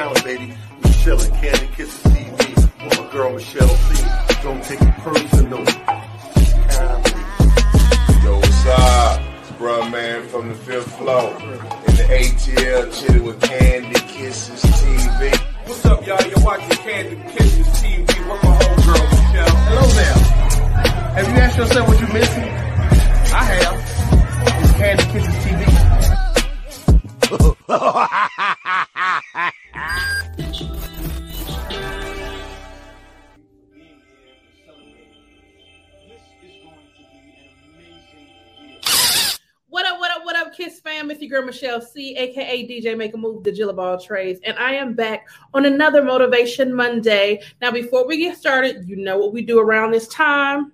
It's your boy Talent, baby. Michelle and Candy Kisses TV with my girl Michelle C. Don't take it personal. Yo, what's up? It's bruh man from the fifth floor. In the ATL, chilling with Candy Kisses TV. What's up, y'all? You're watching Candy Kisses TV with my homegirl, Michelle. Hello there. Have you asked yourself what you're missing? I have. It's Candy Kisses TV. Girl Michelle C, aka DJ Make a Move, the Jill of all trades, and I am back on another Motivation Monday. Now, before we get started, you know what we do around this time.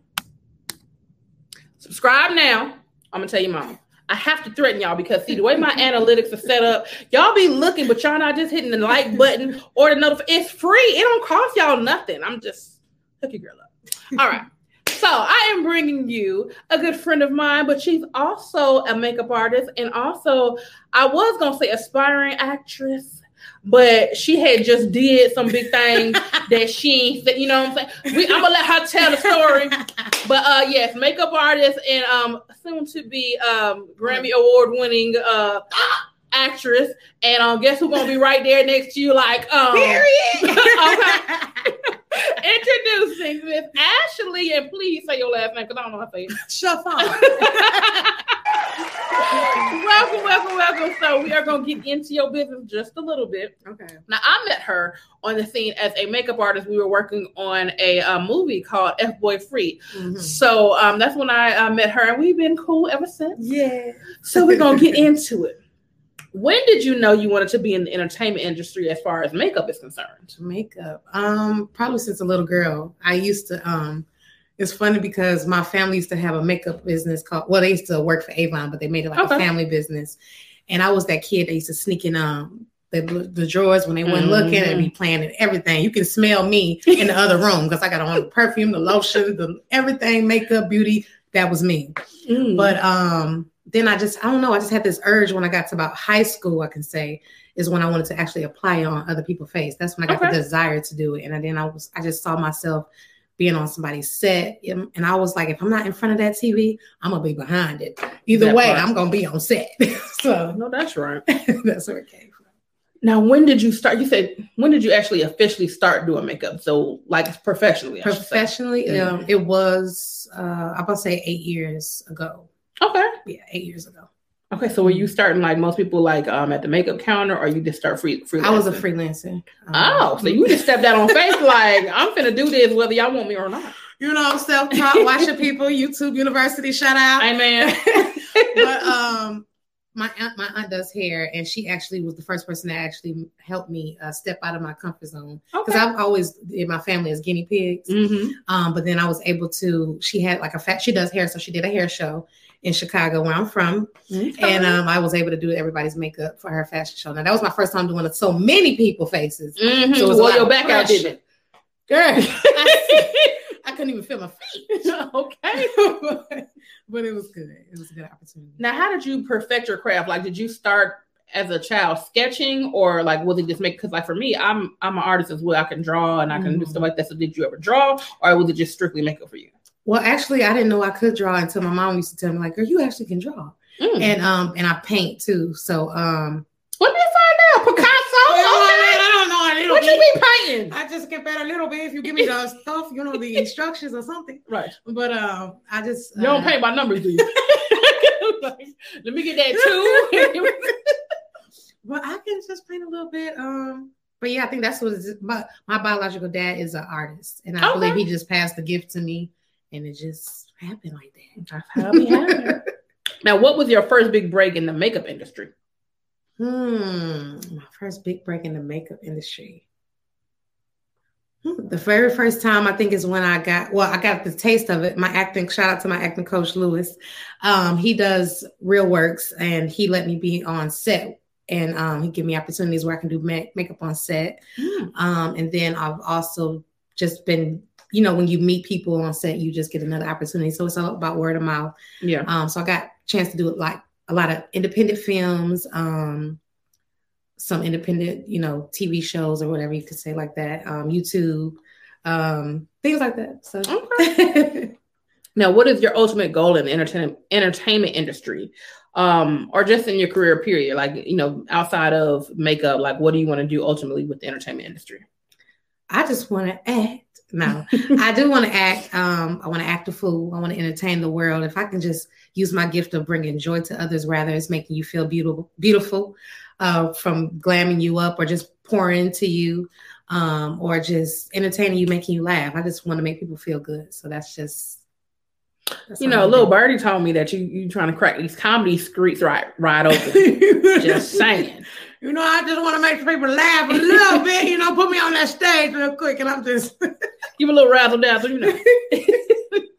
Subscribe now. I'm gonna tell you, mom. I have to threaten y'all because see the way my analytics are set up, y'all be looking, but y'all not just hitting the like button or the notification. It's free. It don't cost y'all nothing. I'm just hook your girl up. All right. So I am bringing you a good friend of mine, but she's also a makeup artist and also I was gonna say aspiring actress, but she had just did some big things that she ain't. You know what I'm saying? We, I'm gonna let her tell the story. But uh, yes, makeup artist and um, soon to be um, Grammy award winning uh actress. And um, guess who's gonna be right there next to you? Like um, Period. okay. Introducing Miss Ashley, and please say your last name because I don't know how to say it. Chiffon. welcome, welcome, welcome. So we are gonna get into your business just a little bit. Okay. Now I met her on the scene as a makeup artist. We were working on a uh, movie called F Boy Free. So um, that's when I uh, met her, and we've been cool ever since. Yeah. So we're gonna get into it. When did you know you wanted to be in the entertainment industry as far as makeup is concerned? makeup. Um probably since a little girl. I used to um it's funny because my family used to have a makeup business called well they used to work for avon but they made it like Okay. a family business. And i was that kid that used to sneak in um the, the drawers when they weren't looking and be playing and everything. You can smell me in the other room because i got on the perfume the lotion the everything makeup beauty. That was me. But um then I just I don't know I just had this urge when I got to about high school I can say is when I wanted to actually apply on other people's face. That's when I got Okay. the desire to do it. And then I was I just saw myself being on somebody's set and I was like if I'm not in front of that TV I'm gonna be behind it. Either That way part. I'm gonna be on set. so no, that's right. that's where it came from. Now, when did you start? You said when did you actually officially start doing makeup? So, like professionally, I. Professionally, um, it was uh I'm about to say eight years ago. Okay. Yeah, eight years ago. Okay. So, were you starting like most people, like um at the makeup counter, or you just start free? I was a freelancer. Um, Oh, so you just stepped out on faith, like I'm finna do this whether y'all want me or not. you know, self-taught, watching people, YouTube University, shout out. Amen. but um my aunt my aunt does hair and she actually was the first person that actually helped me uh, step out of my comfort zone. Because okay. i've always in my family as guinea pigs. Hmm um but then i was able to she had like a fat she does hair so she did a hair show in chicago where i'm from. And um i was able to do everybody's makeup for her fashion show. Now that was my first time doing so many people faces. Hmm So it was well, your back out didn't girl? i couldn't even feel my feet okay. but it was good it was a good opportunity Now, how did you perfect your craft? Like, did you start as a child sketching, or like was it just make? Because like for me, I'm I'm an artist as well. I can draw and I can do Mhm. stuff like that. So, did you ever draw, or was it just strictly makeup for you? Well, actually, I didn't know I could draw until my mom used to tell me, like, girl, you actually can draw. Mm. And um, and I paint too. So um Let me find out. Picasso. Okay. I don't know a little What you be painting? I just get better a little bit if you give me the stuff, you know, the instructions or something. Right. But um, I just You don't uh, paint by numbers, do you? Like, let me get that too. But I can just paint a little bit. Um, but yeah, I think that's what. My my biological dad is an artist, and I Okay. believe he just passed the gift to me, and it just happened like that. That's how have. Now, what was your first big break in the makeup industry? Hmm, my first big break in the makeup industry. Hmm, The very first time I think is when I got well, I got the taste of it. My acting, shout out to my acting coach Lewis. Um, he does real works and he let me be on set and um, he give me opportunities where I can do ma- makeup on set. Um, and then I've also just been, you know, when you meet people on set, you just get another opportunity. So it's all about word of mouth. Yeah. Um, so I got a chance to do it like a lot of independent films, um, some independent, you know, TV shows or whatever you could say like that, um, YouTube, um, things like that. So Now, what is your ultimate goal in the entertainment entertainment industry, um, or just in your career period? Like, you know, outside of makeup, like, what do you want to do ultimately with the entertainment industry? I just want to act. No, I do want to act. Um, I want to act a fool. I want to entertain the world. If I can just use my gift of bringing joy to others, rather it's making you feel beautiful, beautiful, uh, from glamming you up or just pouring into you, um, or just entertaining you, making you laugh. I just want to make people feel good. So that's just, that's You know, I little birdie told me that you you trying to crack these comedy streets right right open. just saying. You know, I just want to make people laugh a little bit. You know, put me on that stage real quick, and I'm just. Give a little razzle dazzle, you know.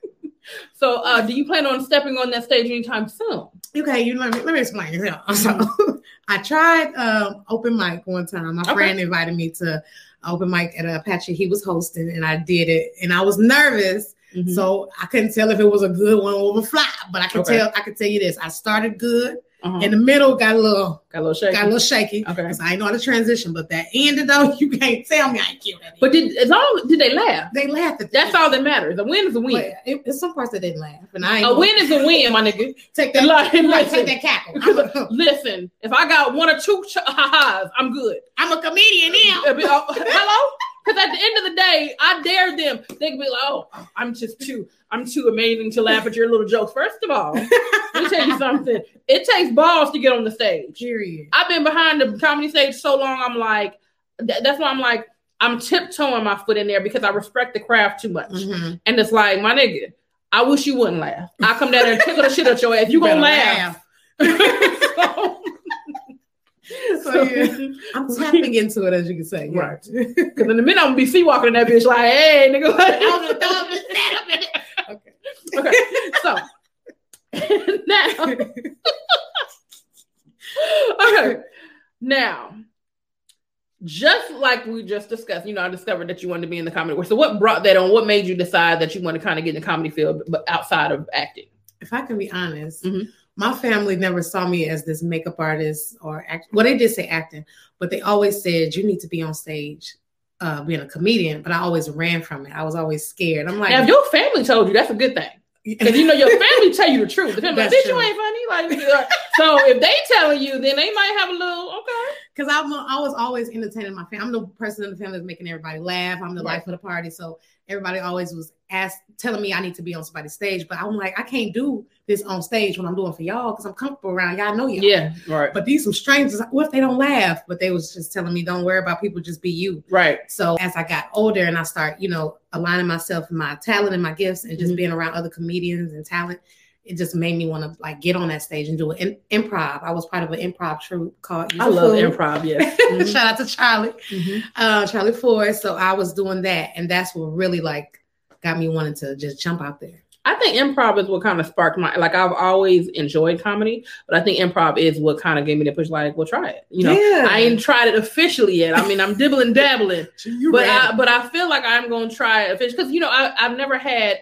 so, uh, do you plan on stepping on that stage anytime soon? Okay, you let me let me explain. Yeah. So I tried um open mic one time. My Okay. friend invited me to open mic at Apache. He was hosting and I did it and I was nervous. Mhm. So I couldn't tell if it was a good one or a flop. But I can Okay. tell I can tell you this. I started good. Uh-huh. In the middle got a little got a little shaky. got a little shaky. Okay. Because I ain't know how to transition. But that ended though, you can't tell me I ain't killed that. but did as long did they laugh? they laughed at That's that. all that matters. The win is a win. But it, it's some parts that didn't laugh. And I A win is a win, my nigga. take that Like, like, listen. take that cackle. Listen, if I got one or two ch- ha-has, I'm good. I'm a comedian now. Uh, uh, Hello? Because at the end of the day, I dare them. They can be like, "Oh, I'm just too, I'm too amazing to laugh at your little jokes." First of all, let me tell you something. It takes balls to get on the stage. Period. I've been behind the comedy stage so long. I'm like, th- that's why I'm like, I'm tiptoeing my foot in there because I respect the craft too much. Mhm. And it's like, my nigga, I wish you wouldn't laugh. I come down there and tickle the shit out your ass. You gonna better laugh. So, yeah, I'm tapping into it, as you can say. yeah. Right. Because in a minute I'm gonna be C-walking in that bitch like, hey, nigga. okay. okay, so now, okay, now, just like we just discussed, you know, I discovered that you wanted to be in the comedy world. So, what brought that on? What made you decide that you want to kind of get in the comedy field, but outside of acting? If I can be honest, Mhm. My family never saw me as this makeup artist or act. Well, they did say acting, but they always said you need to be on stage, uh, being a comedian. But I always ran from it. I was always scared. I'm like, Now, if your family told you, that's a good thing. Because you know your family tell you the truth. Like, you ain't funny. Like, uh, so if they telling you, then they might have a little okay. Because I'm I was always entertaining my family. I'm the person in the family that's making everybody laugh. I'm the Right. life of the party. So everybody always was asked telling me I need to be on somebody's stage. But I'm like, I can't do this on stage when I'm doing for y'all because I'm comfortable around y'all. I know y'all. Yeah, right, But these some strangers, what if they don't laugh? But they was just telling me, don't worry about people, just be you. right. So as I got older and I start, you know, aligning myself my talent and my gifts and just Mhm. being around other comedians and talent, it just made me want to like get on that stage and do an In, improv. I was part of an improv troupe called I love Fool. improv. Yes. Mhm. Shout out to Charlie, Mhm. uh, Charlie Ford. So I was doing that, and that's what really like got me wanting to just jump out there. I think improv is what kind of sparked my like I've always enjoyed comedy, but I think improv is what kind of gave me the push. Like, well, try it. You know, Yeah. I ain't tried it officially yet. I mean, I'm dibbling dabbling, but I it. but I feel like I'm gonna try it officially because you know I I've never had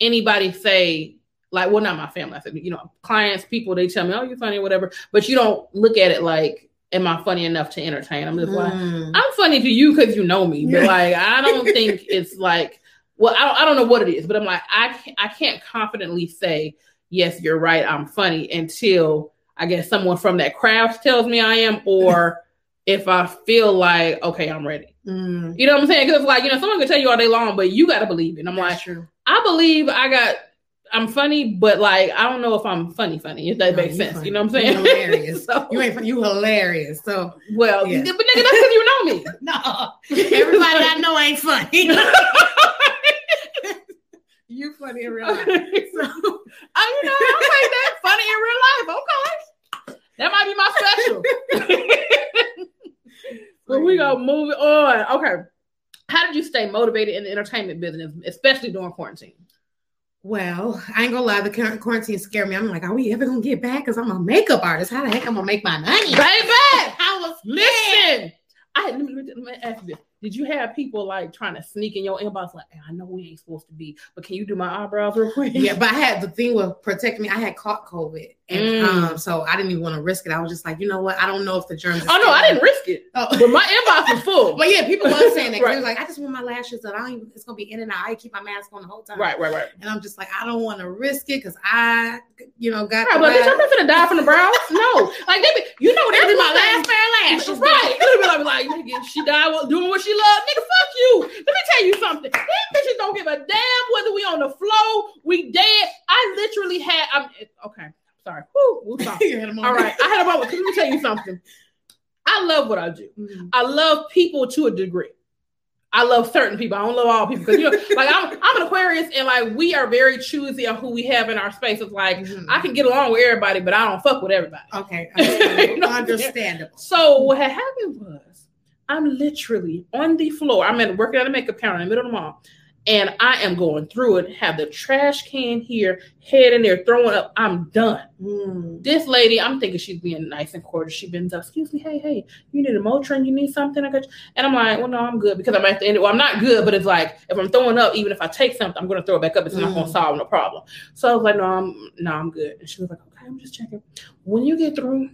anybody say like, well, not my family. I said, you know, clients, people, they tell me, oh, you're funny, or whatever, but you don't look at it like. Am I funny enough to entertain? I'm just like, Mm. I'm funny to you because you know me, but like I don't think it's like well, I don't, I don't know what it is, but I'm like I can't, I can't confidently say yes, you're right, I'm funny until I guess someone from that craft tells me I am, or if I feel like okay, I'm ready. Mm. You know what I'm saying? Because like you know someone can tell you all day long, but you got to believe it. And I'm like That's true. I believe I got. I'm funny, but like I don't know if I'm funny, funny. If that No, makes sense, funny. you know what I'm saying? hilarious. so, You ain't you hilarious. So well, Yeah. but nigga, that's because you know me. no, everybody I know ain't funny. you funny in real life. So, I, you know, I'm like that money in real life. Okay. That might be my special. but we gonna move on. Okay. How did you stay motivated in the entertainment business, especially during quarantine? Well, I ain't gonna lie, the current quarantine scared me. I'm like, are we ever gonna get back? Because I'm a makeup artist. How the heck I'm gonna make my money? Baby, I was listen. I let me, let me ask you this. Did you have people like trying to sneak in your inbox? Like, "Hey, I know we ain't supposed to be, but can you do my eyebrows real quick? Yeah, but I had the thing with protecting me. I had caught COVID, and Mm. um, so I didn't even want to risk it. I was just like, you know what? I don't know if the germs. Oh no, I didn't risk it. Oh. But my inbox was full. But yeah, people were saying that. Right. They was like, I just want my lashes done. I don't even. It's gonna be in and out. I keep my mask on the whole time. right, right, right. And I'm just like, I don't want to risk it because I, you know, got. Right, the but bitch, I'm not gonna die from the brows. No, like they be, you know, that's be my last pair of lashes. Right. It'll be like, like, she died while doing what she loved. Nigga, fuck you. Let me tell you something. These bitches don't give a damn whether we on the floor, we dead. I literally had, I'm, okay, sorry. Whew, we'll talk. Had a moment. All right, I had a moment. Let me tell you something. I love what I do. Mhm. I love people to a degree. I love certain people. I don't love all people because you know, like I'm, I'm an Aquarius, and like we are very choosy on who we have in our space. It's like Mhm. I can get along with everybody, but I don't fuck with everybody. Okay, You understandable. know? understandable. So what had happened was I'm literally on the floor. I'm at working at a makeup counter in the middle of the mall. And I am going through it, have the trash can here, head in there, throwing up. I'm done. Mm. This lady, I'm thinking she's being nice and cordial. She bends up, excuse me, hey, hey, you need a Motrin, you need something? I got you. And I'm like, well, no, I'm good because I'm at the end. Well, I'm not good, but it's like if I'm throwing up, even if I take something, I'm gonna throw it back up. It's not gonna Mm. solve no problem. So I was like, no, I'm no, I'm good. And she was like, okay, I'm just checking. When you get through,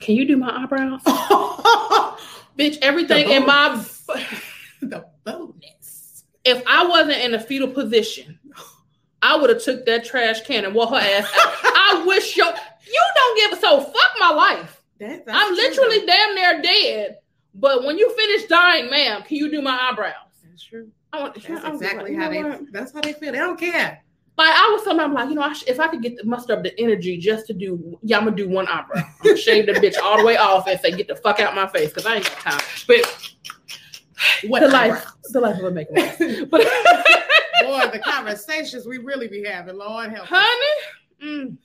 can you do my eyebrows? Bitch, everything in my the bonus. if I wasn't in a fetal position, I would have took that trash can and wore her ass out. I wish your you don't give a so fuck my life. That- that's I'm literally damn near dead. But when you finish dying, ma'am, can you do my eyebrows? That's true. I want That's I exactly how they. what? That's how they feel. They don't care. Like I was something I'm like, you know, I sh- if I could get the muster up the energy just to do, yeah, I'm gonna do one eyebrow. I'm gonna shave the bitch all the way off and say, get the fuck out my face because I ain't got time. But What the life, the life of a makeup artist. But Boy, the conversations we really be having, Lord help. us. honey.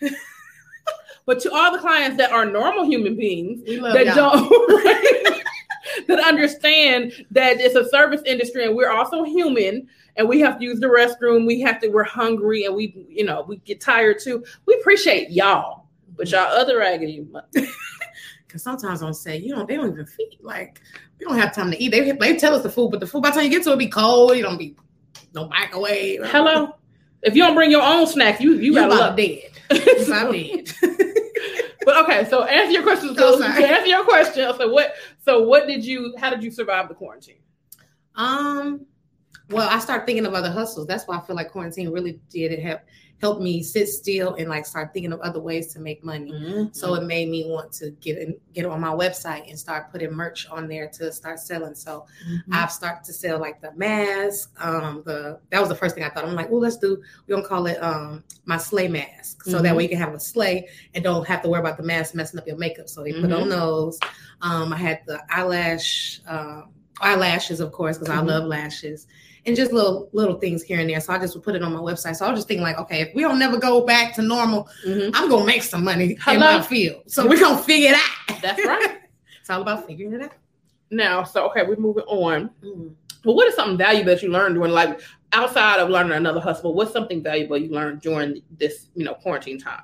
mm. but to all the clients that are normal human beings that y'all. don't that understand that it's a service industry and we're also human and we have to use the restroom, we have to, we're hungry and we, you know, we get tired too. We appreciate y'all, but y'all other raggedy. Because sometimes on say, you don't, they don't even feed. Like, we don't have time to eat. They, they tell us the food, but the food by the time you get to it, be cold. You don't be no microwave. Hello. If you don't bring your own snacks, you you You gotta love. dead. You about dead. But okay, so answer your question. Oh, So answer your question, so what? So what did you? How did you survive the quarantine? Um, well, I started thinking of other hustles. That's why I feel like quarantine really did it help help me sit still and like start thinking of other ways to make money. So it made me want to get in, get on my website and start putting merch on there to start selling. So Mm-hmm. I've started to sell like the mask. Um, the that was the first thing I thought. I'm like, well, let's do. We're gonna call it um my sleigh mask, so that Mhm. way you can have a sleigh and don't have to worry about the mask messing up your makeup. So they put on those. Um, I had the eyelash uh, eyelashes, of course, because. I love lashes. And just little little things here and there. So I just would put it on my website. So I was just thinking, like, okay, if we don't never go back to normal, Mhm. I'm gonna make some money Hello? in my field. So we're gonna figure it out. That's right. it's all about figuring it out. Now, so okay, we're moving on. Mm. But what is something valuable that you learned during like outside of learning another hustle? What's something valuable you learned during this, you know, quarantine time?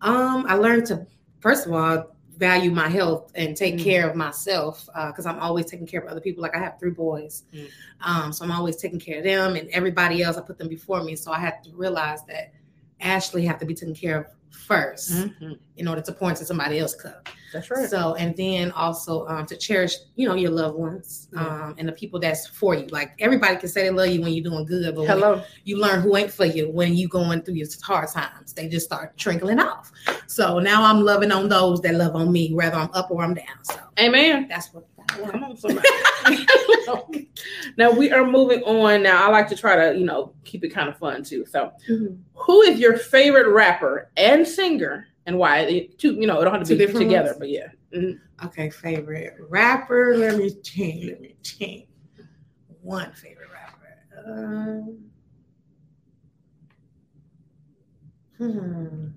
Um, I learned to first of all value my health and take Mm. care of myself because I'm always taking care of other people. Like I have three boys, Mm. um, so I'm always taking care of them and everybody else. I put them before me, so I had to realize that Ashley have to be taken care of 1st in order to pour into somebody else's cup. That's right. So, and then also um, to cherish, you know, your loved ones um, and the people that's for you. Like everybody can say they love you when you're doing good, but Hello. you learn who ain't for you when you going through your hard times. They just start trickling off. So now I'm loving on those that love on me, whether I'm up or I'm down. So Amen. that's what. Come on, somebody. now we are moving on. Now I like to try to, you know, keep it kind of fun too. So, who is your favorite rapper and singer, and why? Two, you know, it don't have to Two be together, ones? but yeah. Mhm. Okay, favorite rapper. Let me think. Let me think. One favorite rapper. Um, hmm.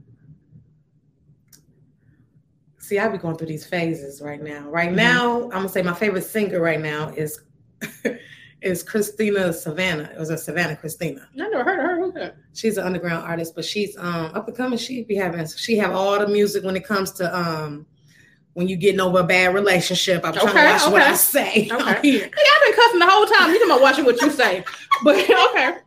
See, I be going through these phases right now. Right now, I'm gonna say my favorite singer right now is is Christina Savannah. It was a Savannah Christina. I never heard of her. Who's that? She's an underground artist, but she's um up and coming. She be having she have all the music when it comes to um when you getting over a bad relationship. I'm trying Okay, to watch what. I say. Okay. here. Hey, I've been cussing the whole time. You talking about watching what you say. But okay.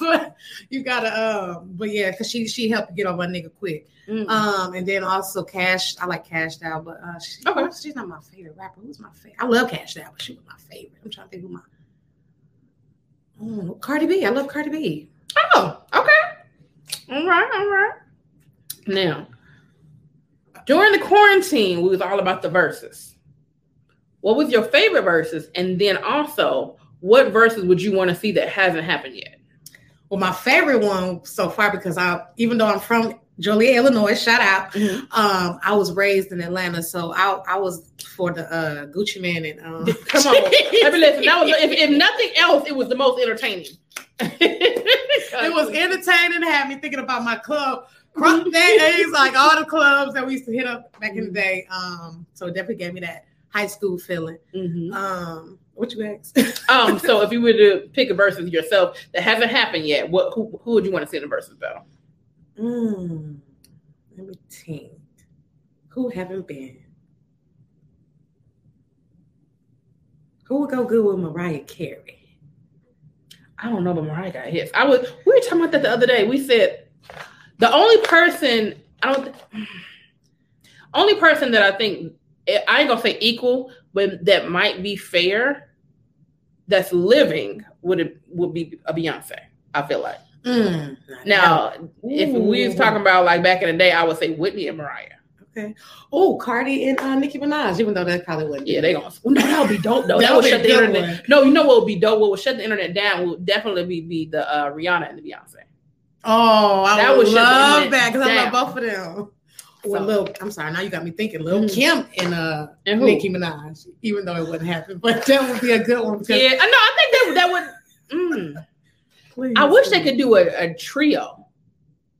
but you gotta um but yeah, cause she she helped get over a nigga quick. Mm. Um and then also Cash, I like Cash Out, but uh she, Okay. she's not my favorite rapper. Who's my favorite? I love Cash Out, but she was my favorite. I'm trying to think who my Oh, Cardi B. I love Cardi B. Oh, okay. All right, all right. Now, during the quarantine, we was all about the verses. What was your favorite verses? And then also, what verses would you want to see that hasn't happened yet? Well, my favorite one so far because I even though I'm from Joliet, Illinois, shout out. Mhm. Um, I was raised in Atlanta, so I I was for the uh Gucci Mane and um Come on, let me listen. That was if, if nothing else, it was the most entertaining. it was entertaining, had me thinking about my club. Crunk days, like all the clubs that we used to hit up back in the day. Um, so it definitely gave me that high school feeling. Mhm. Um, what you asked? Um, so if you were to pick a verses yourself that hasn't happened yet, what who, who would you want to see in the verses though? Mm, let me think. Who haven't been? Who would go good with Mariah Carey? I don't know, but Mariah got hits. I was we were talking about that the other day. We said the only person I don't only person that I think I ain't gonna say equal, but that might be fair that's living would it would be a Beyonce. I feel like Mm, now if we was talking about like back in the day, I would say Whitney and Mariah. okay. Oh, Cardi and uh, Nicki Minaj, even though that probably wouldn't. Yeah, they gonna. Well, no, that would be dope though. That That, would would shut the internet. one. No, you know what would be dope? What would shut the internet down would definitely be, be the uh, Rihanna and the Beyonce. Oh, I That would love that because I love both of them. With So- Lil, I'm sorry, now you got me thinking Lil Mhm. Kim and uh And who? Nicki Minaj, even though it wouldn't happen, but that would be a good one. Yeah, I know. I think that that would. Mm. please, I wish they could do a, a trio,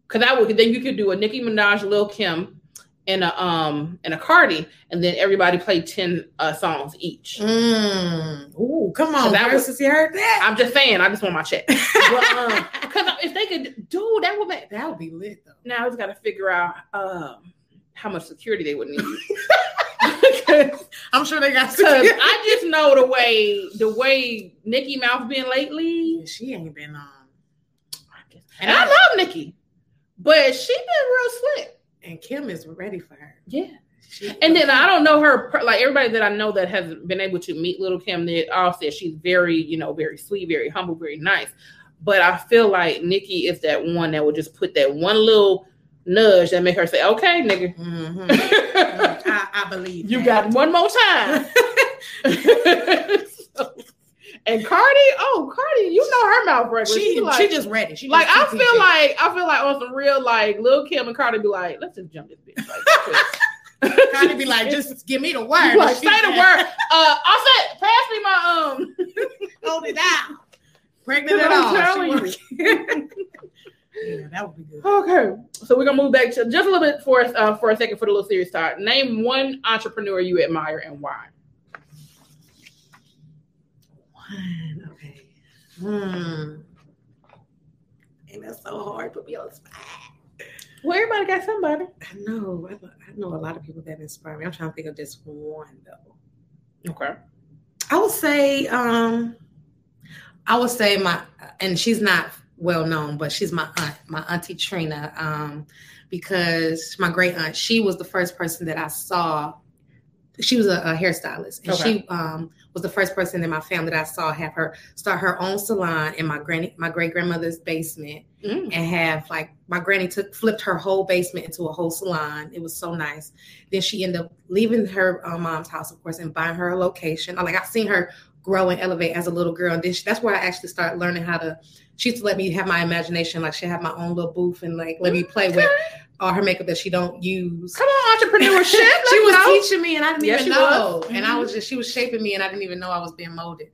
because I would. Then you could do a Nicki Minaj, Lil Kim, and a um and a Cardi, and then everybody played ten uh, songs each. Mm. Ooh, come on, So that was- you heard that? I'm just saying. I just want my check. Um, because if they could, dude, that would make. that would be lit though. Now I just got to figure out um how much security they would need. I'm sure they got. I just know the way the way Nicki Mouth been lately. She ain't been on. And I love Nicki, but she been real slick. And Kim is ready for her. Yeah. She- And then I don't know her like everybody that I know that has been able to meet Little Kim. They all said she's very, you know, very sweet, very humble, very nice. But I feel like Nicki is that one that would just put that one little nudge that make her say, "Okay, nigga, Mhm. I, I believe you that. got one more time." So- and Cardi, oh Cardi, you know her mouth regular. She, She, like, she just ready. She like I feel like I feel like on some real like Lil Kim and Cardi be like, let's just jump this bitch. Like, Cardi be like, just give me the word. like say the word. Uh, Offset, pass me my um. Hold it down. Pregnant at I'm all. yeah, that would be good. Okay, so we're gonna move back to just a little bit for us uh, for a second for the little serious talk. Name one entrepreneur you admire and why. Okay. Hmm. And that's so hard to be on the spot. Well, everybody got somebody. I know. I, know- I know a lot of people that inspire me. I'm trying to think of just one though. Okay. I would say, um, I would say my, and she's not well known, but she's my aunt, my auntie Trina, um, because my great aunt, she was the first person that I saw. She was a, a hairstylist, and Okay. she um, was the first person in my family that I saw have her start her own salon in my granny, my great grandmother's basement, Mm. and have like my granny took flipped her whole basement into a whole salon. It was so nice. Then she ended up leaving her uh, mom's house, of course, and buying her a location. Like I've seen her grow and elevate as a little girl, and then she, that's where I actually started learning how to. She used to let me have my imagination, like she had my own little booth and like let me play with all her makeup that she don't use. Come on, entrepreneurship. she was go. teaching me, and I didn't Yes, even she know. was. And I Mhm. was just she was shaping me, and I didn't even know I was being molded.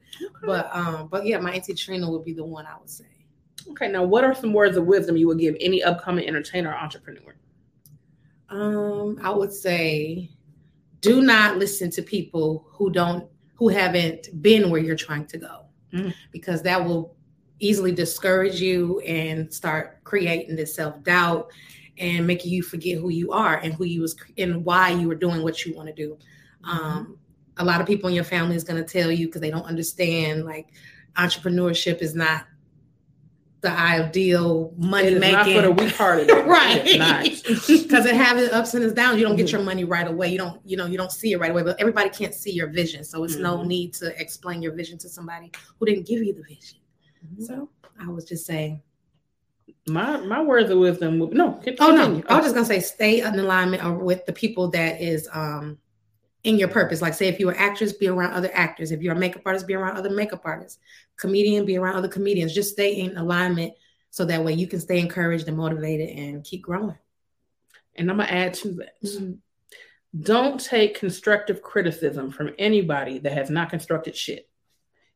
But um, but yeah, my auntie Trina would be the one I would say. Okay, now what are some words of wisdom you would give any upcoming entertainer or entrepreneur? Um, I would say do not listen to people who don't who haven't been where you're trying to go. Mm. Because that will easily discourage you and start creating this self-doubt and making you forget who you are and who you was and why you were doing what you want to do. Um, a lot of people in your family is going to tell you because they don't understand like entrepreneurship is not the ideal money is not for the weak-hearted. right It's not. because it has its ups and its downs you don't get Mhm. your money right away you don't you know you don't see it right away but everybody can't see your vision so it's no Mhm. need to explain your vision to somebody who didn't give you the vision so i was just saying My my words of wisdom. No. oh no i was just gonna say stay in alignment with the people that is um in your purpose like say if you're an actress be around other actors if you're a makeup artist be around other makeup artists comedian be around other comedians just stay in alignment so that way you can stay encouraged and motivated and keep growing And I'm gonna add to that. Don't take constructive criticism from anybody that has not constructed shit.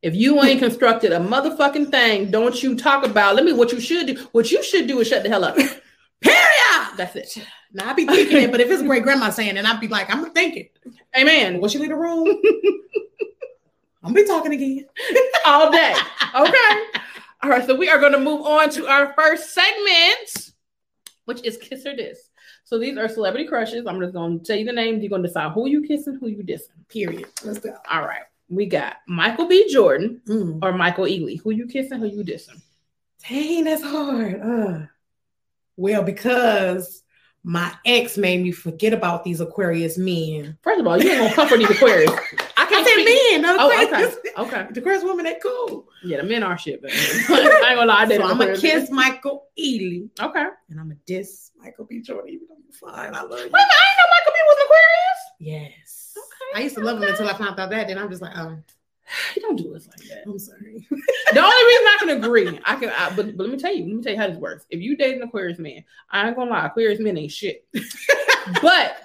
If you ain't constructed a motherfucking thing, don't you talk about. Let me. What you should do. What you should do is shut the hell up. period That's it. now i be thinking it but if it's great grandma saying it i'd be like i'm thinking Amen. When she leave the room, I'm be talking again. All day. Okay. All right. So we are going to move on to our first segment, which is kiss or diss. So these are celebrity crushes. I'm just going to tell you the names. You're going to decide who you kissing, who you dissing. Period. Let's go. All right. We got Michael B. Jordan Mm. or Michael Ealy. Who you kissing, who you dissing? Dang, that's hard. Uh, well, because my ex made me forget about these Aquarius men. First of all, you ain't gonna comfort these Aquarius. I can't speak. men. no Oh, okay, Aquarius. okay. The Aquarius women, they cool. Yeah, the men are shit. But I ain't gonna lie, I So I'm gonna kiss Michael Ealy, Okay. and I'm gonna diss Michael B. Jordan. Even though you're fine, I love you. Wait I ain't know Michael B was Aquarius. Yes. Okay. I used to love him until I found out that. Then I'm just like, um, You don't do us like that. I'm sorry. The only reason I can agree, I can, I, but, but let me tell you, let me tell you how this works. If you date an Aquarius man, I ain't gonna lie, Aquarius men ain't shit, but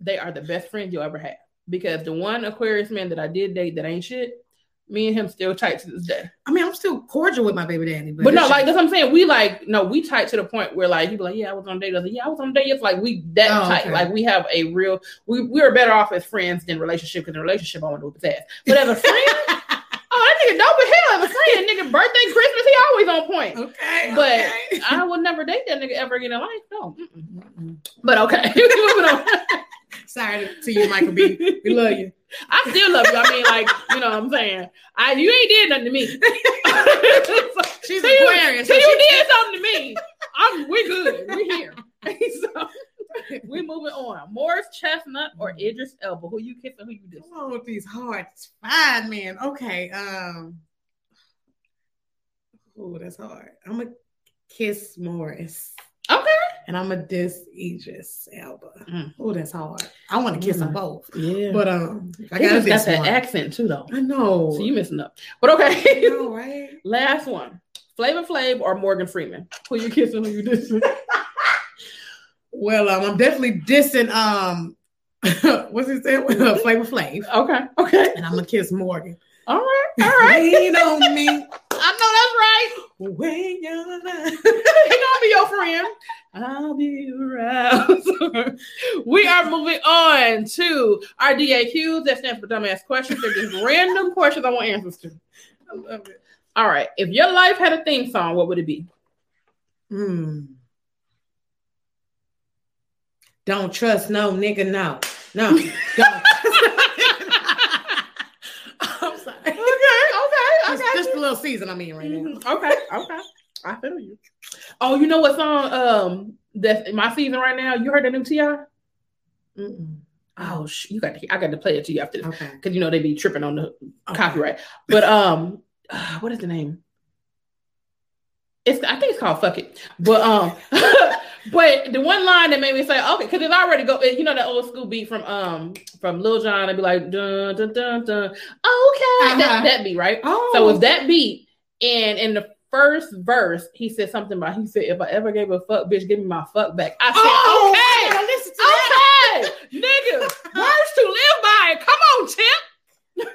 they are the best friends you'll ever have. Because the one Aquarius man that I did date that ain't shit, me and him still tight to this day. I mean, I'm still cordial with my baby daddy, but, But no, like that's what I'm saying. We like no, we tight to the point where like he be like, yeah, I was on date. I was like, yeah, I was on date. It's like we that Oh, tight. okay. Like we have a real. We we are better off as friends than relationship because in relationship I want to whip his ass. But as a friend, oh that nigga dope as hell. As a friend, nigga, birthday, Christmas, he always on point. okay, But okay. I would never date that nigga ever again in life. No. Mm-mm. But okay. Sorry to you, Michael B. We love you. I still love you. I mean, like you know what I'm saying. I you ain't did nothing to me. She's you- Aquarius. till so you she- did something to me. I'm we good. We here. so we moving on. Morris Chestnut or Idris Elba? Who you kissing? Who you dissing? Come on with these hard fine man. Okay. Um. Oh, that's hard. I'm gonna kiss Morris, Okay. And I'm gonna diss Idris Elba. Mm. Oh, that's hard. I want to kiss them Mm. both, Yeah. but um, I I got that one. accent too, though. I know. So you missing up. But I okay. know, right? Last one. Flavor Flav or Morgan Freeman? Who you kissing? Who you dissing? Well, um, I'm definitely dissing um, what's he saying? Flavor Flav, Okay. Okay. and I'm gonna kiss Morgan. All right. All right. Lean on me I know that's right. when you're not. gonna be your friend. I'll be around. we are moving on to our DAQs. That stands for dumbass questions. They're just random questions I want answers to. I love it. All right. If your life had a theme song, what would it be? Hmm. Don't trust no nigga, no. No. Don't. I'm sorry. Okay. Okay. Just, Okay. just a little season I'm in right now. Mhm. Okay. Okay. I feel you. Oh, you know what song? Um, that's in my season right now. You heard the new T.I.? Oh, sh- you got to. I got to play it to you after this Okay. because you know they be tripping on the Okay. copyright. But um, uh, what is the name? It's I think it's called "Fuck It." But um, but the one line that made me say okay because it's already go. You know that old school beat from um from Lil Jon. It'd be like dun dun dun dun. Okay, that Uh-huh. that beat right. Oh. So it's that beat, and in the first verse, he said something about he said, "If I ever gave a fuck, bitch, give me my fuck back." I said, Oh, "Okay." I listen to that. Okay, nigga, words to live by. Come on, champ.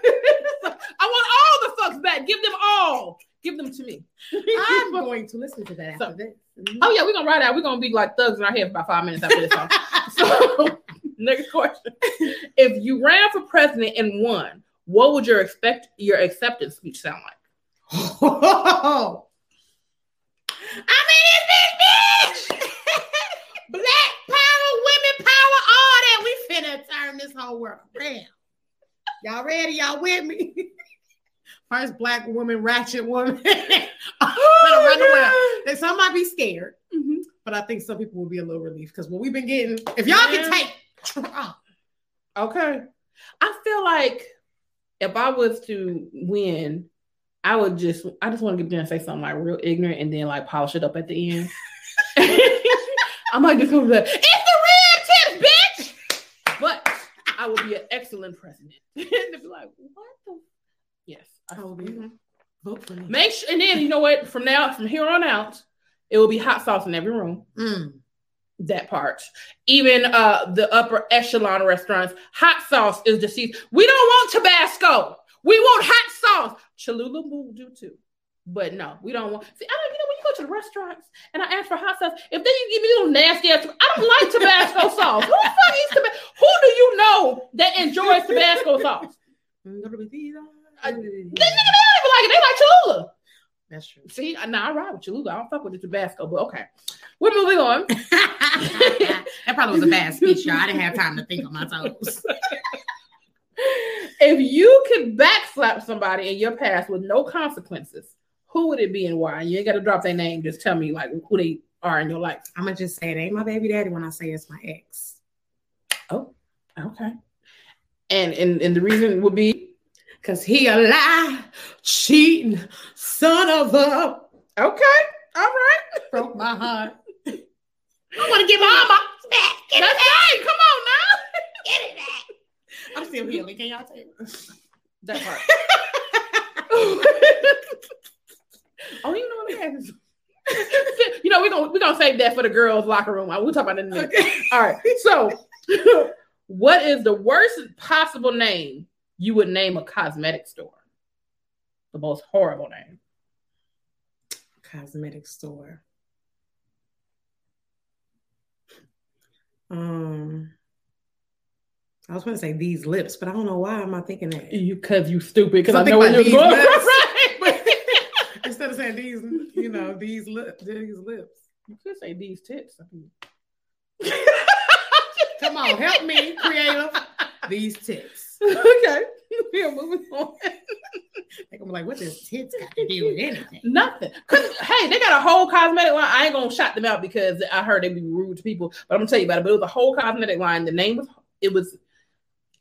I want all the fucks back. Give them all. Give them to me. I'm going to listen to that after So- this. oh yeah, we're gonna ride out. We're gonna be like thugs in our head for about five minutes after this song. So, next question: If you ran for president and won, what would your expect your acceptance speech sound like? Oh. I mean, it's this bitch. Black power, women power, all that. We finna turn this whole world around. Y'all ready? Y'all with me? First black woman, ratchet woman. the world. Some might be scared, Mhm. but I think some people will be a little relieved because what we've been getting, if y'all Yeah. can take Okay. I feel like if I was to win, I would just I just want to get there and say something like real ignorant and then like polish it up at the end. I might just come back. It's the red tips, bitch. But I would be an excellent president. and be like, what the Yes. I I will be. Mhm. vote for me. Make sure and then you know what? From now from here on out, it will be hot sauce in every room. Mm. that part. Even uh the upper echelon restaurants, hot sauce is deceased. We don't want Tabasco. We want hot sauce. Cholula will do too. But no, we don't want. See, I don't. You know, when you go to the restaurants and I ask for hot sauce, if then you give me little nasty ass, I don't like Tabasco sauce. Who the fuck eats Tabasco? Who do you know that enjoys Tabasco sauce? They nigga they don't even like it. They like Cholula. That's true. See, nah, I ride with Cholula. I don't fuck with the Tabasco, but okay. We're moving on. that probably was a bad speech, y'all. I didn't have time to think on my toes. if you could backslap somebody in your past with no consequences, who would it be and why? You ain't got to drop their name. Just tell me like who they are in your life. I'm gonna just say it ain't my baby daddy when I say it's my ex. Oh, okay. And and and the reason would be Cause he a lie, cheating, son of a okay. All right. broke my heart. I want to get my mama back. Get That's right. Come on now. Get it back. I'm still healing. Can y'all take That part. oh, you know what I'm? You know, we're gonna we're gonna save that for the girls' locker room. We'll talk about that in a minute. Okay. All right. So, what is the worst possible name you would name a cosmetic store? The most horrible name. Cosmetic store. Um, I was going to say these lips, but I don't know why am I thinking that. You because you stupid because I know where about you're going. lips. Right. Instead of saying these, you know, these lips, these lips. you could say these tits. Come on, help me, creative. These tits. Okay. We are moving on. They're gonna be like, what does tits got to do with anything? Nothing. Cause hey, they got a whole cosmetic line. I ain't gonna shout them out because I heard they be rude to people, but I'm gonna tell you about it. But it was a whole cosmetic line. The name was it was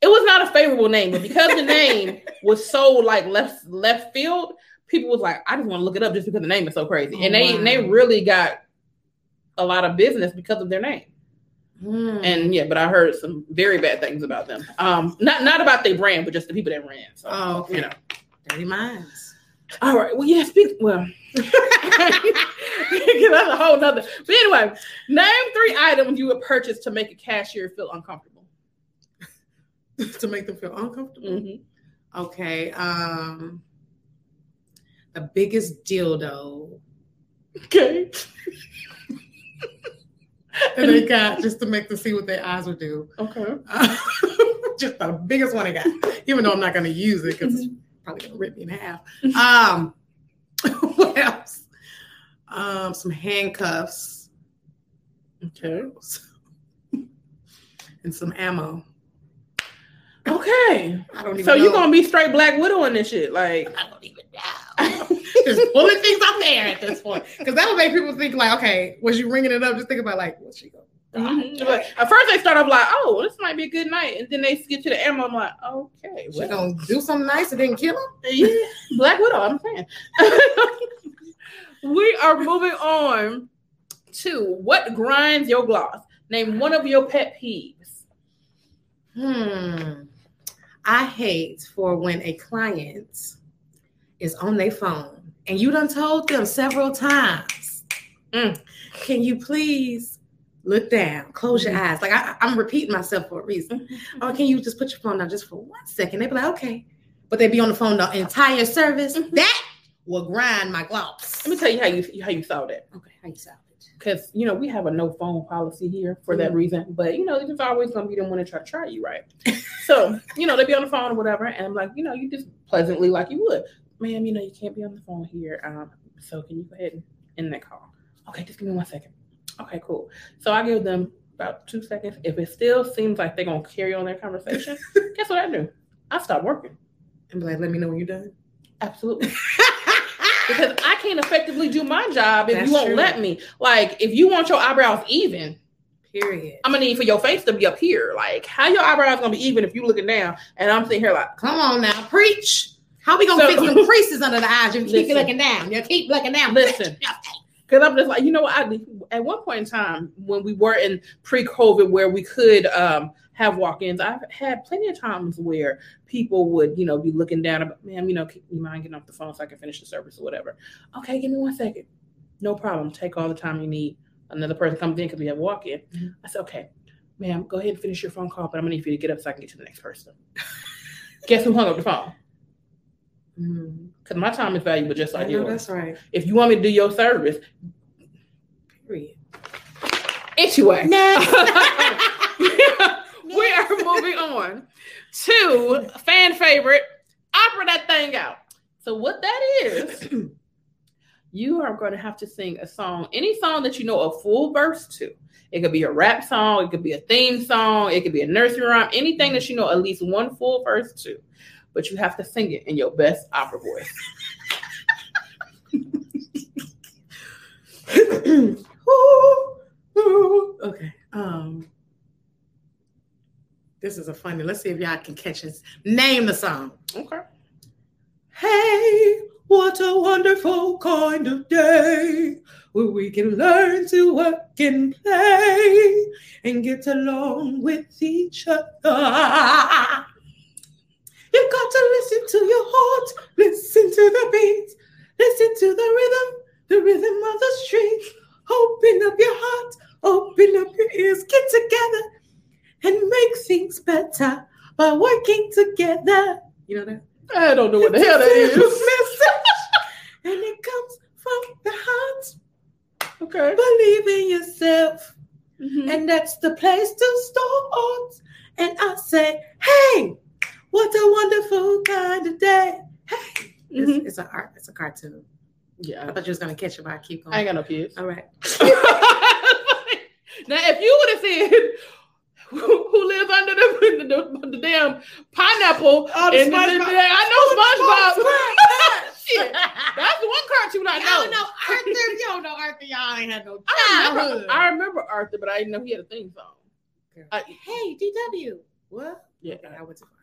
it was not a favorable name, but because the name was so like left left field, people was like, I just want to look it up just because the name is so crazy. and they Oh, wow. they really got a lot of business because of their name. Hmm. And yeah, but I heard some very bad things about them. Um, not not about their brand, but just the people that ran. So Oh, okay. you know. dirty minds. All right. Well, yeah. Speak. Well, that's a whole nother. But anyway, name three items you would purchase to make a cashier feel uncomfortable. to make them feel uncomfortable. Mhm. Okay. Um, the biggest dildo Okay. that they got just to make them see what their eyes would do. Okay. just the biggest one I got, even though I'm not going to use it because it's probably going to rip me in half. Um, what else? Um, some handcuffs Okay. and some ammo. Okay. I don't even So know. you're gonna be straight Black Widow in this shit, like. I don't. just pulling things up there at this point because that would make people think like, okay, was you ringing it up? Just think about like, what's she going? mhm. But at first they start off like, oh, this might be a good night, and then they get to the ammo. I'm like, okay, She well, gonna do something nice and then kill him? yeah, Black Widow. I'm saying. we are moving on to what grinds your gloss. Name one of your pet peeves. Hmm. I hate for when a client is on their phone and you done told them several times, Mm. can you please look down, close your eyes? Like I, I'm repeating myself for a reason. Or can you just put your phone down just for one second? They'd be like, okay. But they'd be on the phone the entire service. Mhm. That will grind my gloves. Let me tell you how you how you solve that. Okay, how you solve it? because you know we have a no phone policy here for that Mhm. reason. But you know, it's always gonna be them when they try to try you, right? so you know they be on the phone or whatever, and I'm like, you know, you just pleasantly like you would, ma'am. You know, you can't be on the phone here. Um, so can you go ahead and end that call? Okay, just give me one second. Okay, cool. So I give them about two seconds. If it still seems like they're gonna carry on their conversation, guess what I do? I stop working. And be like, let me know when you're done. Absolutely. because I can't effectively do my job if That's you won't true. let me. Like, if you want your eyebrows even, Period. I'm gonna need for your face to be up here. Like, how your eyebrows gonna be even if you looking down and I'm sitting here like, Come on now, preach. How we gonna So- fix them creases under the eyes? You keep Listen. looking down. You keep looking down. Listen. because I'm just like, you know what? I, at one point in time when we were in pre-COVID, where we could um, have walk-ins, I've had plenty of times where people would, you know, be looking down. About, Man, you know, keep you mind getting off the phone so I can finish the service or whatever. Okay, give me one second. No problem. Take all the time you need. Another person comes in because we have a walk-in. Mhm. I said, okay, ma'am, go ahead and finish your phone call, but I'm gonna need you to get up so I can get to the next person. Guess who hung up the phone? Mm, Because my time is valuable, just like yours. that's right. If you want me to do your service, Period. anyway. Next. we are moving on to fan favorite opera that thing out. So what that is, you are going to have to sing a song, any song that you know a full verse to. It could be a rap song, it could be a theme song, it could be a nursery rhyme, anything that you know at least one full verse to. But you have to sing it in your best opera voice. okay. Um. This is a funny. Let's see if y'all can catch this. Name the song. Okay. Hey, what a wonderful kind of day where we can learn to work and play and get along with each other. You've got to listen to your heart, listen to the beat, listen to the rhythm, the rhythm of the street. Open up your heart, open up your ears, get together and make things better by working together. You know that? I don't know what the hell that is. and it comes from the heart. Okay. Believe in yourself, Mhm. and that's the place to start. And I say, hey, what a wonderful kind of day. Hey, it's, mm-hmm. it's a art, it's a cartoon. Yeah. I thought you was gonna catch it, but I keep going. I ain't got no kids. All right. now, if you would have said who, who lives under the, the, the damn pineapple, Oh, the the, SpongeBob. the- I know oh, SpongeBob. SpongeBob. Shit, that's the one cartoon I know. don't know Arthur. You don't know Arthur. Y'all ain't had no I remember, I remember Arthur, but I didn't know he had a theme song. I- hey, DW. What? Yeah. Okay, I went too far.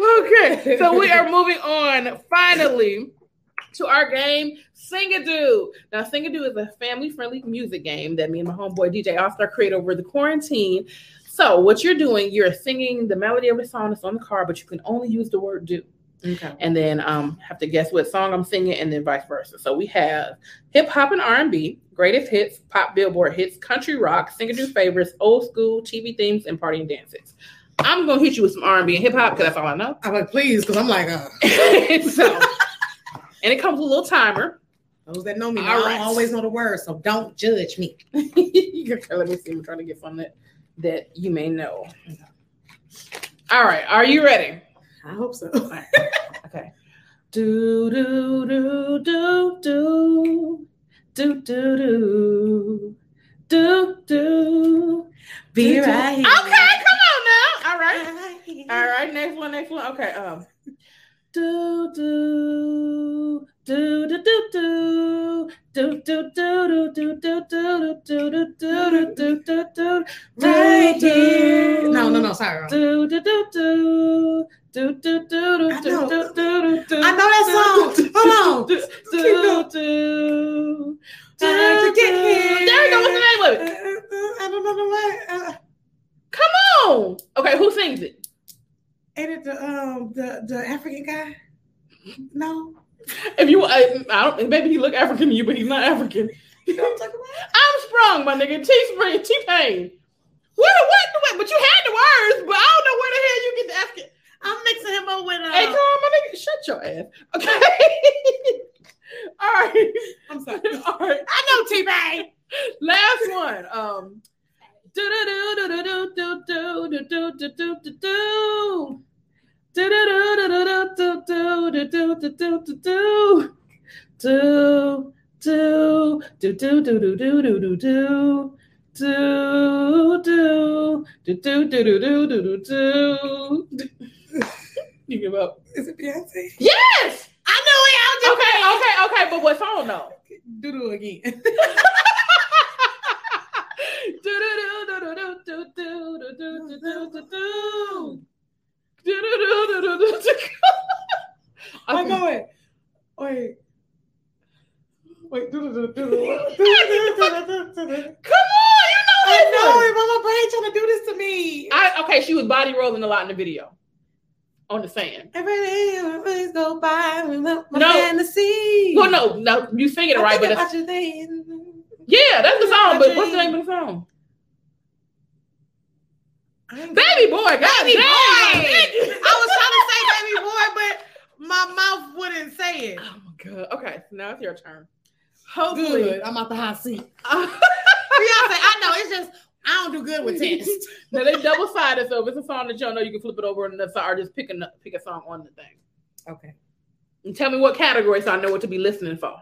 Okay, so we are moving on finally to our game, Singadoo. Now, Singadoo is a family friendly music game that me and my homeboy DJ Star created over the quarantine. So, what you're doing, you're singing the melody of a song that's on the card, but you can only use the word do. Okay. And then um, have to guess what song I'm singing, and then vice versa. So we have hip hop and R&B, greatest hits, pop Billboard hits, country rock, singer do favorites, old school TV themes, and party and dances. I'm gonna hit you with some R&B and hip hop because that's all I know. I'm like, please, because I'm like, uh, so, and it comes with a little timer. those that know me, All I right. always know the words, so don't judge me. Okay, Let me see. I'm trying to get something that that you may know. All right, are you ready? I hope so. Okay. Do do do do do do do do do do. Be do, do. right here. Okay, come on now. All right. All right, next one, next one. Okay, um. Do do do do do do do do do do do do do do do do do do do Right here. No, no, no, sorry. do do do do do do do do I do know. do do do I know that song. Hold on. do do do How'd you get here? There we go. What's the name of Uh, it? uh, I don't know the. Uh, Come on. Okay, who sings it? ain't it the um the the African guy? No. If you, I, I don't. Maybe he look African to you, but he's not African. You know I'm talking about? I'm sprung, my nigga. T Spring, T Pain. What? What? What? But you had the words, but I don't know where the hell you get the African. I'm mixing him up with uh, Hey, come on, my nigga. Shut your ass. Okay. All right. I'm sorry. All right. I know T Bang. Last one. Um. Do do do do do do do. Do do do do do do do do do do do do. Do do do do do do do do do do. Do do do do do do do do do do. You give up. Is it Beyonce? Yes. I knew it. I was Okay. Okay. Okay. But what song though? Do do again. Do do do do do do do do do do do do do. Do do I know it. Wait. Wait, Come on, you know I know it, but my brain trying to do this to me. I okay, she was body rolling a lot in the video. On the sand. Everything go by my no. fantasy. Well, no, no, you sing it right, but that's, yeah, that's the song. But what's the name of the song? Baby boy, God baby boy. I was trying to say baby boy, but my mouth wouldn't say it. Oh my god. Okay, so now it's your turn. Hopefully, Good. I'm out the hot seat. Beyonce, I know it's just I don't do good with text. now they double sided, so if it's a song that y'all know, you can flip it over on the side or just pick a pick a song on the thing. Okay. And tell me what category so I know what to be listening for.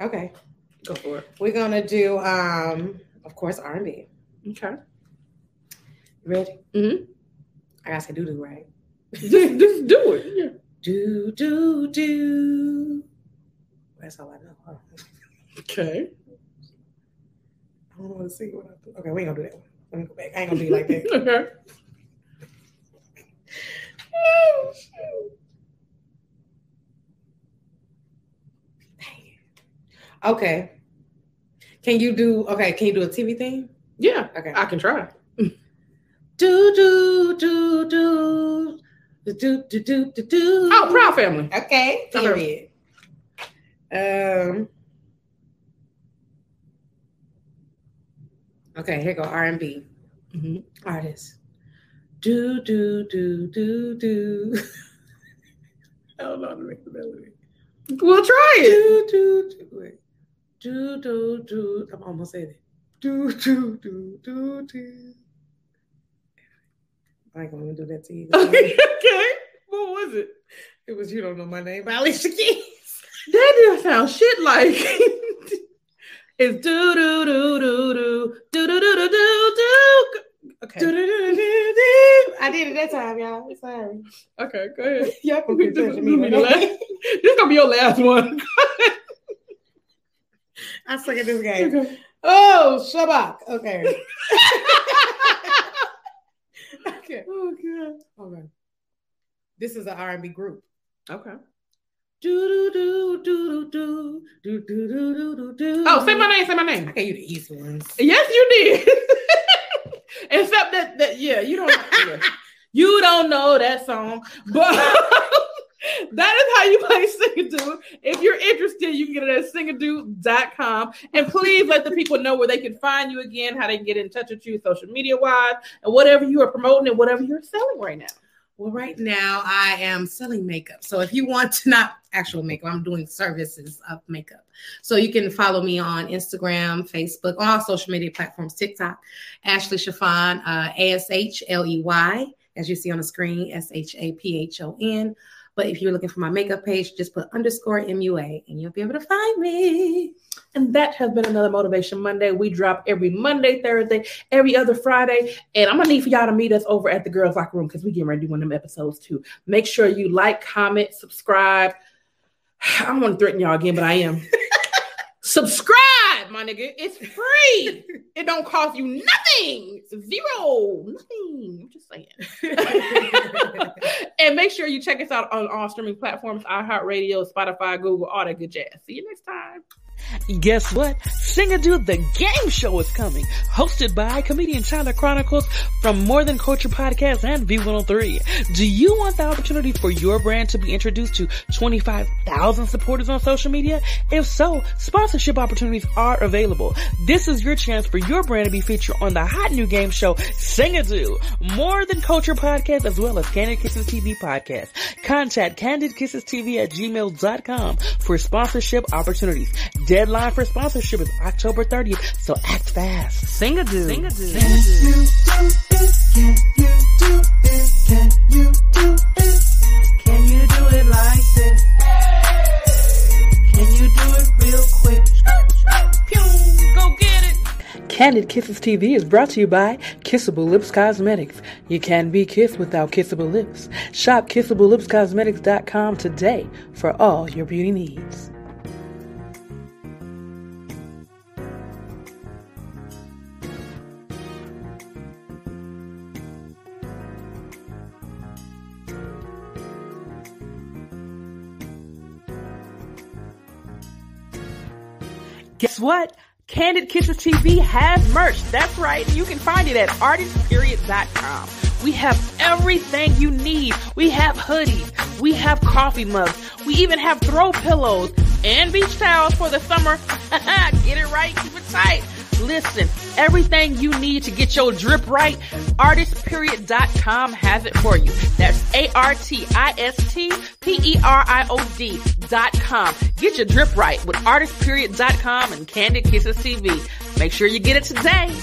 Okay. Go for it. We're gonna do um of course R and B. Okay. Ready? Mm-hmm. I gotta say do do right. just, just do it. Yeah. Do do do. That's all I know. Okay. I don't want to see what I do. Okay, we ain't gonna do that one. Let me go back. I ain't gonna do like that. Okay. Okay. Can you do okay, can you do a TV thing? Yeah, Okay. I can try. Do do do do. Do, do, do, do, do. Oh, Proud Family. Okay, period. Um, okay, here go R&B mm-hmm. artists. Do do do do do. I don't know how to make the melody. We'll try it. Do do do. Wait. Do do do. I'm almost at it. Do do do do do. I ain't gonna do that to you. okay. What was it? It was you don't know my name by Alicia Keys. That didn't sound shit like. it's do do do do do do do do do do do. Okay. I did it that time, y'all. Sorry. Okay. Go ahead. Y'all gonna be This me. last- This gonna be your last one. I suck at this game. Okay. Oh, Shabak. Okay. Okay. Oh god. Okay. This is an R&B group. Okay. Do do do do do do do do do do do. Oh, say my name. Say my name. I gave you the easy ones. Yes, you did. Except that, that yeah, you don't. yeah. You don't know that song, but that is how you play Singadoo. If you're interested, you can get it at singadoo.com. And please let the people know where they can find you again, how they can get in touch with you social media wise, and whatever you are promoting and whatever you're selling right now. Well, right now I am selling makeup. So if you want to not actual makeup, I'm doing services of makeup. So you can follow me on Instagram, Facebook, all social media platforms, TikTok, Ashley Shaphon, uh, A S H L E Y, as you see on the screen, S H A P H O N. But if you're looking for my makeup page, just put underscore MUA and you'll be able to find me. And that has been another Motivation Monday. We drop every Monday, Thursday, every other Friday. And I'm gonna need for y'all to meet us over at the Girls Locker Room because we getting ready to do one of them episodes too. Make sure you like, comment, subscribe. I don't want to threaten y'all again, but I am. subscribe, my nigga. It's free. it don't cost you nothing. Zero. Nothing. I'm just saying. and make sure you check us out on all streaming platforms, iHeartRadio, Spotify, Google, all that good jazz. See you next time. Guess what? Singadoo the Game Show is coming, hosted by comedian Tyler Chronicles from More Than Culture Podcast and V103. Do you want the opportunity for your brand to be introduced to 25,000 supporters on social media? If so, sponsorship opportunities are available. This is your chance for your brand to be featured on the hot new game show Singadoo, More Than Culture Podcast, as well as Candid Kisses TV Podcast. Contact candidkissestv at gmail.com for sponsorship opportunities. Deadline for sponsorship is October 30th, so act fast. Sing a do. Sing a dude. Can you do. This? Can you do this? Can you do this? Can you do it like this? Can you do it real quick? Go get it. Candid Kisses TV is brought to you by Kissable Lips Cosmetics. You can be kissed without kissable lips. Shop kissablelipscosmetics.com today for all your beauty needs. What? Candid Kisses TV has merch. That's right. You can find it at artistperiod.com. We have everything you need. We have hoodies. We have coffee mugs. We even have throw pillows and beach towels for the summer. get it right. Keep it tight. Listen, everything you need to get your drip right, artistperiod.com has it for you. That's A-R-T-I-S-T-P-E-R-I-O-D dot com. Get your drip right with artistperiod.com and Candid Kisses TV. Make sure you get it today.